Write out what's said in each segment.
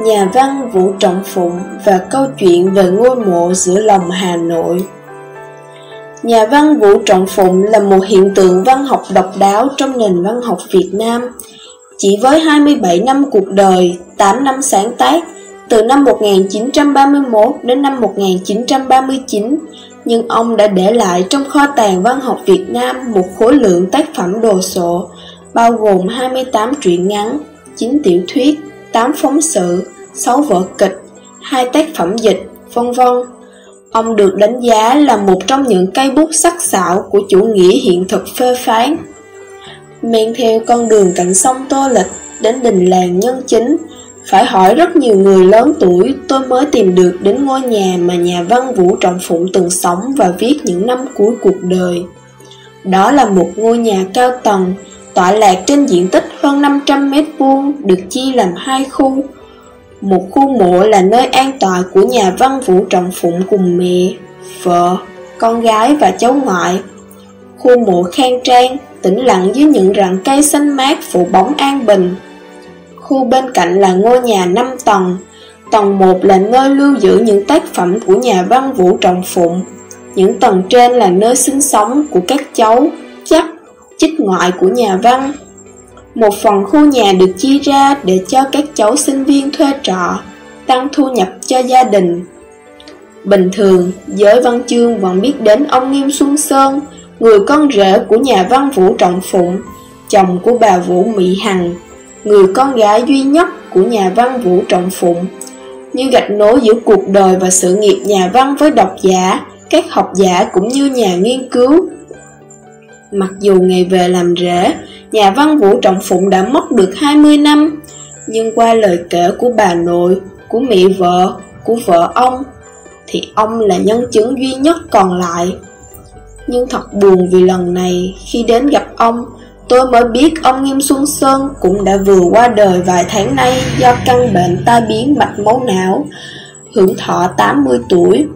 nhà văn Vũ Trọng Phụng và câu chuyện về ngôi mộ giữa lòng Hà Nội. Nhà văn Vũ Trọng Phụng là một hiện tượng văn học độc đáo trong nền văn học Việt Nam. Chỉ với 27 năm cuộc đời, 8 năm sáng tác, từ năm 1931 đến năm 1939, nhưng ông đã để lại trong kho tàng văn học Việt Nam một khối lượng tác phẩm đồ sộ, bao gồm 28 truyện ngắn, 9 tiểu thuyết, 8 phóng sự, 6 vở kịch, hai tác phẩm dịch, vân vân. Ông được đánh giá là một trong những cây bút sắc sảo của chủ nghĩa hiện thực phê phán. Men theo con đường cạnh sông Tô Lịch đến đình làng nhân chính, phải hỏi rất nhiều người lớn tuổi tôi mới tìm được đến ngôi nhà mà nhà văn Vũ Trọng Phụng từng sống và viết những năm cuối cuộc đời. Đó là một ngôi nhà cao tầng, tọa lạc trên diện tích hơn 500 mét vuông, được chia làm hai khu. Một khu mộ là nơi an tọa của nhà văn Vũ Trọng Phụng cùng mẹ, vợ, con gái và cháu ngoại. Khu mộ khang trang, tĩnh lặng dưới những rặng cây xanh mát phủ bóng an bình. Khu bên cạnh là ngôi nhà 5 tầng. Tầng 1 là nơi lưu giữ những tác phẩm của nhà văn Vũ Trọng Phụng. Những tầng trên là nơi sinh sống của các cháu, chắc, chích ngoại của nhà văn. Một phần khu nhà được chia ra để cho các cháu sinh viên thuê trọ, tăng thu nhập cho gia đình. Bình thường, giới văn chương vẫn biết đến ông Nghiêm Xuân Sơn, người con rể của nhà văn Vũ Trọng Phụng, chồng của bà Vũ Mỹ Hằng, người con gái duy nhất của nhà văn Vũ Trọng Phụng. Như gạch nối giữa cuộc đời và sự nghiệp nhà văn với độc giả, các học giả cũng như nhà nghiên cứu. Mặc dù ngày về làm rễ, nhà văn Vũ Trọng Phụng đã mất được 20 năm, nhưng qua lời kể của bà nội, của mẹ vợ, của vợ ông, thì ông là nhân chứng duy nhất còn lại. Nhưng thật buồn vì lần này, khi đến gặp ông, tôi mới biết ông Nghiêm Xuân Sơn cũng đã vừa qua đời vài tháng nay do căn bệnh tai biến mạch máu não, hưởng thọ 80 tuổi.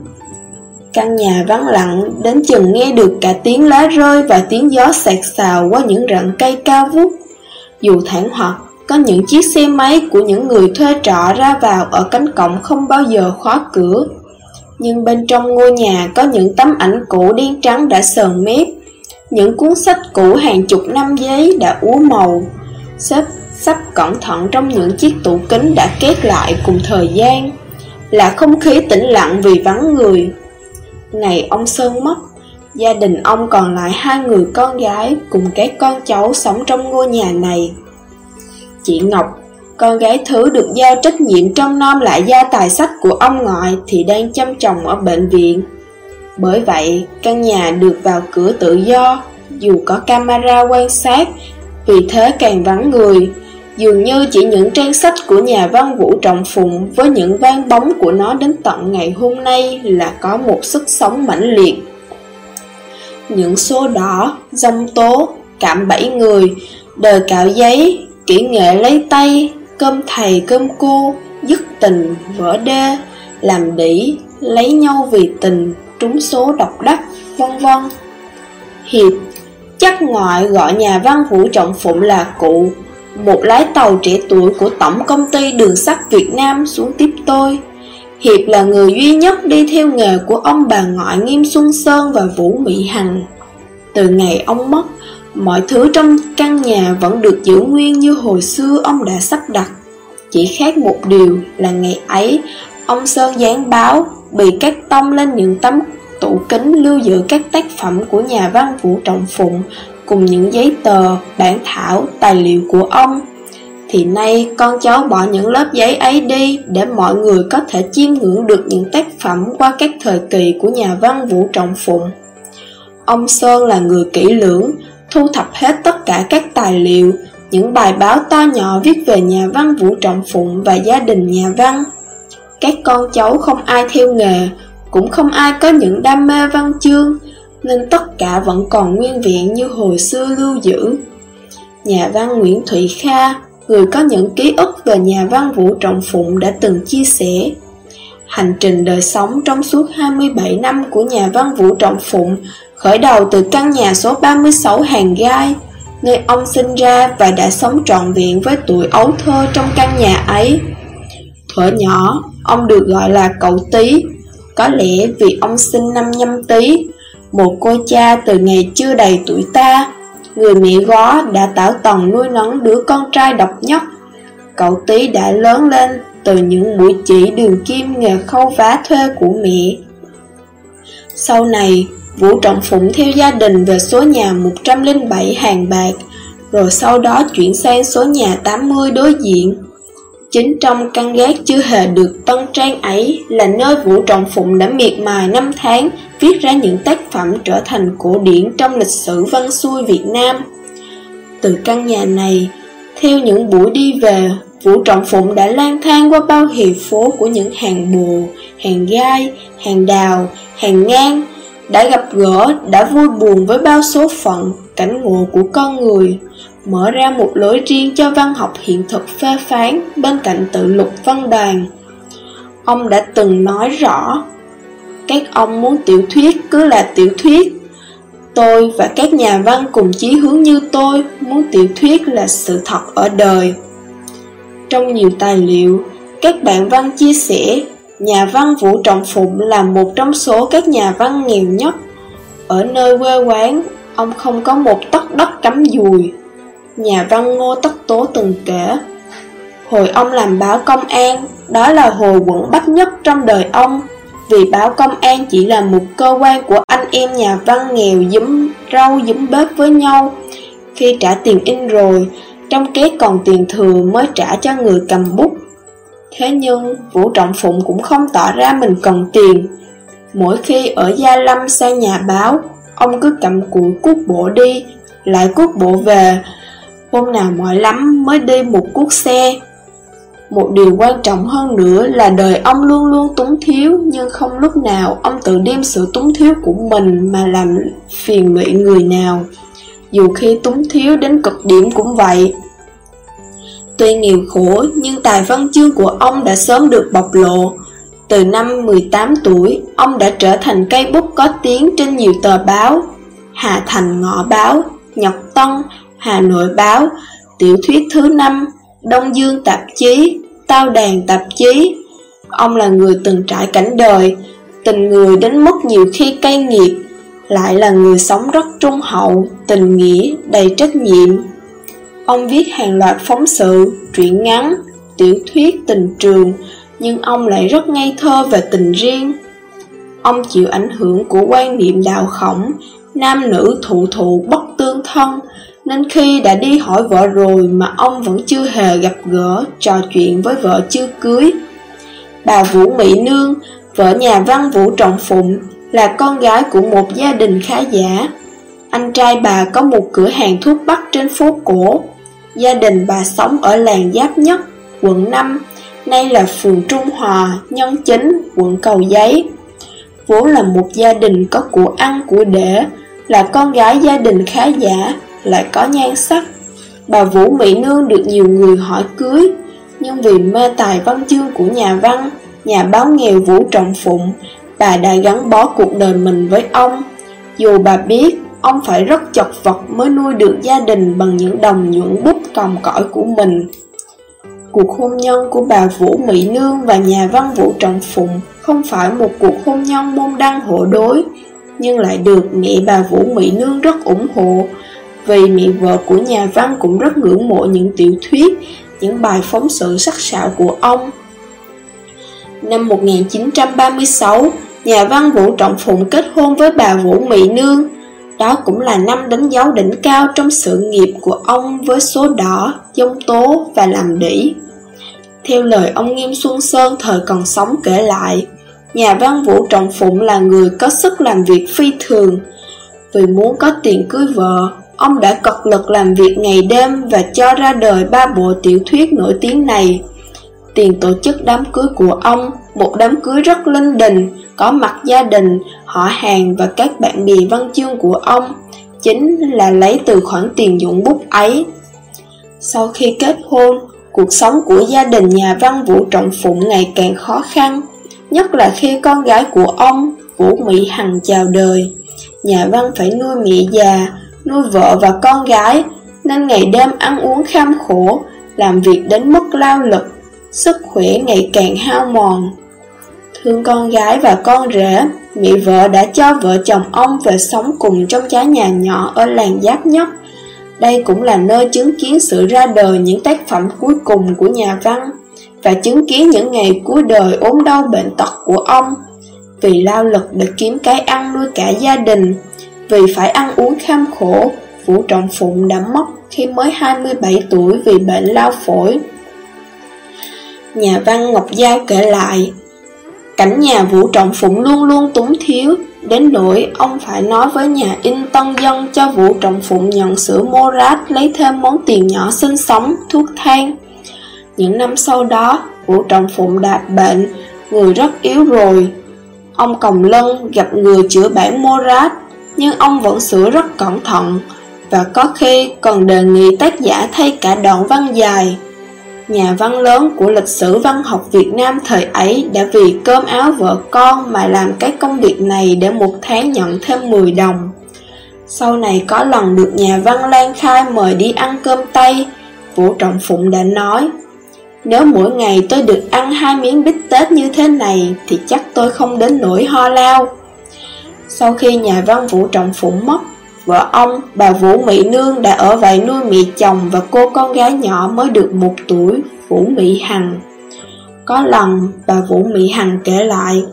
Căn nhà vắng lặng đến chừng nghe được cả tiếng lá rơi và tiếng gió sạc xào qua những rặng cây cao vút. Dù thẳng hoặc có những chiếc xe máy của những người thuê trọ ra vào ở cánh cổng không bao giờ khóa cửa. Nhưng bên trong ngôi nhà có những tấm ảnh cũ đen trắng đã sờn mép, những cuốn sách cũ hàng chục năm giấy đã úa màu, xếp sắp cẩn thận trong những chiếc tủ kính đã kết lại cùng thời gian, là không khí tĩnh lặng vì vắng người. Ngày ông Sơn mất, gia đình ông còn lại hai người con gái cùng các con cháu sống trong ngôi nhà này. Chị Ngọc, con gái thứ được giao trách nhiệm trông nom lại gia tài sách của ông ngoại thì đang chăm chồng ở bệnh viện. Bởi vậy, căn nhà được vào cửa tự do, dù có camera quan sát, vì thế càng vắng người. Dường như chỉ những trang sách của nhà văn Vũ Trọng Phụng với những vang bóng của nó đến tận ngày hôm nay là có một sức sống mãnh liệt. Những số đỏ, dông tố, cảm bảy người, đời cạo giấy, kỹ nghệ lấy tay, cơm thầy cơm cô, dứt tình, vỡ đê, làm đỉ, lấy nhau vì tình, trúng số độc đắc, vân vân. Hiệp chắc ngoại gọi nhà văn Vũ Trọng Phụng là cụ, một lái tàu trẻ tuổi của Tổng Công ty Đường sắt Việt Nam xuống tiếp tôi. Hiệp là người duy nhất đi theo nghề của ông bà ngoại Nghiêm Xuân Sơn và Vũ Mỹ Hằng. Từ ngày ông mất, mọi thứ trong căn nhà vẫn được giữ nguyên như hồi xưa ông đã sắp đặt. Chỉ khác một điều là ngày ấy, ông Sơn dán báo bị cắt tông lên những tấm tủ kính lưu giữ các tác phẩm của nhà văn Vũ Trọng Phụng cùng những giấy tờ, bản thảo, tài liệu của ông. Thì nay con cháu bỏ những lớp giấy ấy đi để mọi người có thể chiêm ngưỡng được những tác phẩm qua các thời kỳ của nhà văn Vũ Trọng Phụng. Ông Sơn là người kỹ lưỡng, thu thập hết tất cả các tài liệu, những bài báo to nhỏ viết về nhà văn Vũ Trọng Phụng và gia đình nhà văn. Các con cháu không ai theo nghề, cũng không ai có những đam mê văn chương, nên tất cả vẫn còn nguyên vẹn như hồi xưa lưu giữ. Nhà văn Nguyễn Thụy Kha, người có những ký ức về nhà văn Vũ Trọng Phụng đã từng chia sẻ. Hành trình đời sống trong suốt 27 năm của nhà văn Vũ Trọng Phụng khởi đầu từ căn nhà số 36 Hàng Gai, nơi ông sinh ra và đã sống trọn vẹn với tuổi ấu thơ trong căn nhà ấy. Thuở nhỏ, ông được gọi là cậu Tý, có lẽ vì ông sinh năm nhâm tý, một cô cha từ ngày chưa đầy tuổi ta, người mẹ gó đã tảo tần nuôi nấng đứa con trai độc nhất. Cậu tí đã lớn lên từ những mũi chỉ đường kim nghề khâu vá thuê của mẹ. Sau này, Vũ Trọng Phụng theo gia đình về số nhà 107 hàng bạc, rồi sau đó chuyển sang số nhà 80 đối diện. Chính trong căn gác chưa hề được tân trang ấy là nơi Vũ Trọng Phụng đã miệt mài năm tháng viết ra những tác phẩm trở thành cổ điển trong lịch sử văn xuôi Việt Nam. Từ căn nhà này, theo những buổi đi về, Vũ Trọng Phụng đã lang thang qua bao hiệp phố của những hàng bồ, hàng gai, hàng đào, hàng ngang, đã gặp gỡ, đã vui buồn với bao số phận, cảnh ngộ của con người, mở ra một lối riêng cho văn học hiện thực phê phán bên cạnh tự lục văn đoàn. Ông đã từng nói rõ, các ông muốn tiểu thuyết cứ là tiểu thuyết. Tôi và các nhà văn cùng chí hướng như tôi muốn tiểu thuyết là sự thật ở đời. Trong nhiều tài liệu, các bạn văn chia sẻ nhà văn Vũ Trọng Phụng là một trong số các nhà văn nghèo nhất. Ở nơi quê quán, ông không có một tấc đất cắm dùi. Nhà văn Ngô Tất Tố từng kể, Hồi ông làm báo công an, đó là hồi quẩn bách nhất trong đời ông, vì báo công an chỉ là một cơ quan của anh em nhà văn nghèo giấm rau giấm bếp với nhau. Khi trả tiền in rồi, trong két còn tiền thừa mới trả cho người cầm bút. Thế nhưng, Vũ Trọng Phụng cũng không tỏ ra mình cần tiền. Mỗi khi ở Gia Lâm sang nhà báo, ông cứ cầm cuộn cuốc bộ đi, lại cuốc bộ về, hôm nào mỏi lắm mới đi một cuốc xe. Một điều quan trọng hơn nữa là đời ông luôn luôn túng thiếu nhưng không lúc nào ông tự đem sự túng thiếu của mình mà làm phiền lụy người nào. Dù khi túng thiếu đến cực điểm cũng vậy. Tuy nghèo khổ nhưng tài văn chương của ông đã sớm được bộc lộ. Từ năm 18 tuổi, ông đã trở thành cây bút có tiếng trên nhiều tờ báo. Hà Thành Ngọ Báo, Nhật Tân, Hà Nội Báo, Tiểu thuyết thứ năm, Đông Dương Tạp Chí, Tao Đàn Tạp Chí. Ông là người từng trải cảnh đời, tình người đến mức nhiều khi cay nghiệt, lại là người sống rất trung hậu, tình nghĩa, đầy trách nhiệm. Ông viết hàng loạt phóng sự, truyện ngắn, tiểu thuyết tình trường, nhưng ông lại rất ngây thơ về tình riêng. Ông chịu ảnh hưởng của quan niệm đạo khổng, nam nữ thụ thụ bất tương thân, nên khi đã đi hỏi vợ rồi mà ông vẫn chưa hề gặp gỡ, trò chuyện với vợ chưa cưới. Bà Vũ Mỹ Nương, vợ nhà văn Vũ Trọng Phụng, là con gái của một gia đình khá giả. Anh trai bà có một cửa hàng thuốc bắc trên phố cổ. Gia đình bà sống ở làng Giáp Nhất, quận 5, nay là phường Trung Hòa, Nhân Chính, quận Cầu Giấy. Vốn là một gia đình có của ăn của để, là con gái gia đình khá giả, lại có nhan sắc. Bà Vũ Mỹ Nương được nhiều người hỏi cưới, nhưng vì mê tài văn chương của nhà văn, nhà báo nghèo Vũ Trọng Phụng, bà đã gắn bó cuộc đời mình với ông. Dù bà biết ông phải rất chật vật mới nuôi được gia đình bằng những đồng nhuận bút còng cõi của mình. Cuộc hôn nhân của bà Vũ Mỹ Nương và nhà văn Vũ Trọng Phụng không phải một cuộc hôn nhân môn đăng hộ đối, nhưng lại được mẹ bà Vũ Mỹ Nương rất ủng hộ vì mẹ vợ của nhà văn cũng rất ngưỡng mộ những tiểu thuyết, những bài phóng sự sắc sảo của ông. Năm 1936, nhà văn Vũ Trọng Phụng kết hôn với bà Vũ Mỹ Nương. Đó cũng là năm đánh dấu đỉnh cao trong sự nghiệp của ông với số đỏ, dông tố và làm đỉ. Theo lời ông Nghiêm Xuân Sơn thời còn sống kể lại, nhà văn Vũ Trọng Phụng là người có sức làm việc phi thường. Vì muốn có tiền cưới vợ, Ông đã cật lực làm việc ngày đêm và cho ra đời ba bộ tiểu thuyết nổi tiếng này. Tiền tổ chức đám cưới của ông, một đám cưới rất linh đình, có mặt gia đình, họ hàng và các bạn bè văn chương của ông, chính là lấy từ khoản tiền dụng bút ấy. Sau khi kết hôn, cuộc sống của gia đình nhà văn Vũ Trọng Phụng ngày càng khó khăn, nhất là khi con gái của ông, Vũ Mỹ Hằng chào đời. Nhà văn phải nuôi mẹ già, nuôi vợ và con gái, nên ngày đêm ăn uống kham khổ, làm việc đến mức lao lực. sức khỏe ngày càng hao mòn. Thương con gái và con rể, mẹ vợ đã cho vợ chồng ông về sống cùng trong trái nhà nhỏ ở làng Giáp Nhất. Đây cũng là nơi chứng kiến sự ra đời những tác phẩm cuối cùng của nhà văn và chứng kiến những ngày cuối đời ốm đau bệnh tật của ông. Vì lao lực để kiếm cái ăn nuôi cả gia đình, vì phải ăn uống kham khổ, Vũ Trọng Phụng đã mất khi mới 27 tuổi vì bệnh lao phổi. Nhà văn Ngọc Giao kể lại, cảnh nhà Vũ Trọng Phụng luôn luôn túng thiếu, đến nỗi ông phải nói với nhà in tân dân cho Vũ Trọng Phụng nhận sữa Morat lấy thêm món tiền nhỏ sinh sống, thuốc thang. Những năm sau đó, Vũ Trọng Phụng đạt bệnh, người rất yếu rồi. Ông Còng Lân gặp người chữa bản Morat, nhưng ông vẫn sửa rất cẩn thận, và có khi còn đề nghị tác giả thay cả đoạn văn dài. Nhà văn lớn của lịch sử văn học Việt Nam thời ấy đã vì cơm áo vợ con mà làm cái công việc này để một tháng nhận thêm 10 đồng. Sau này có lần được nhà văn Lan Khai mời đi ăn cơm Tây, Vũ Trọng Phụng đã nói Nếu mỗi ngày tôi được ăn hai miếng bít tết như thế này thì chắc tôi không đến nỗi ho lao. Sau khi nhà văn Vũ Trọng Phụng mất, Vợ ông, bà Vũ Mỹ Nương đã ở vậy nuôi mẹ chồng và cô con gái nhỏ mới được một tuổi, Vũ Mỹ Hằng. Có lần, bà Vũ Mỹ Hằng kể lại,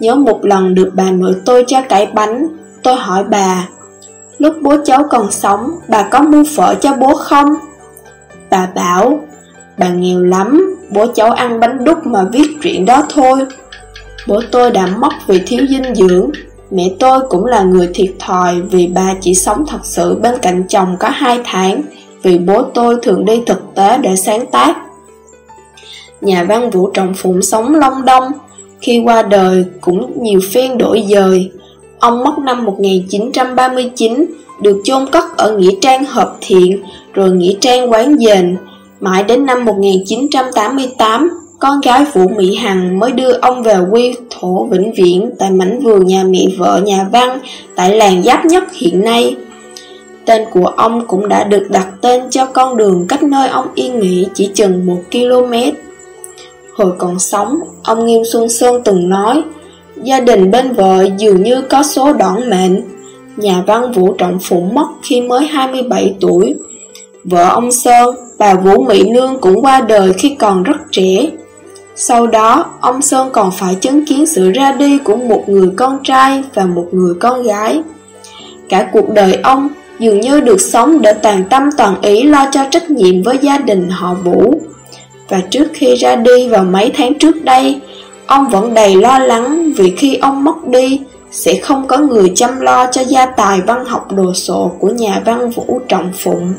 Nhớ một lần được bà nội tôi cho cải bánh, tôi hỏi bà, lúc bố cháu còn sống, bà có mua phở cho bố không? Bà bảo, bà nghèo lắm, bố cháu ăn bánh đúc mà viết chuyện đó thôi. Bố tôi đã mất vì thiếu dinh dưỡng, Mẹ tôi cũng là người thiệt thòi vì bà chỉ sống thật sự bên cạnh chồng có hai tháng vì bố tôi thường đi thực tế để sáng tác. Nhà văn Vũ Trọng Phụng sống Long Đông, khi qua đời cũng nhiều phiên đổi dời. Ông mất năm 1939, được chôn cất ở Nghĩa Trang Hợp Thiện, rồi Nghĩa Trang Quán Dền. Mãi đến năm 1988, con gái Vũ Mỹ Hằng mới đưa ông về quy thổ vĩnh viễn tại mảnh vườn nhà mẹ vợ nhà văn tại làng giáp nhất hiện nay. Tên của ông cũng đã được đặt tên cho con đường cách nơi ông yên nghỉ chỉ chừng một km. Hồi còn sống, ông Nghiêm Xuân Sơn từng nói, gia đình bên vợ dường như có số đỏn mệnh. Nhà văn Vũ Trọng Phụng mất khi mới 27 tuổi. Vợ ông Sơn, bà Vũ Mỹ Nương cũng qua đời khi còn rất trẻ. Sau đó, ông Sơn còn phải chứng kiến sự ra đi của một người con trai và một người con gái. Cả cuộc đời ông dường như được sống để toàn tâm toàn ý lo cho trách nhiệm với gia đình họ Vũ. Và trước khi ra đi vào mấy tháng trước đây, ông vẫn đầy lo lắng vì khi ông mất đi, sẽ không có người chăm lo cho gia tài văn học đồ sộ của nhà văn Vũ Trọng Phụng.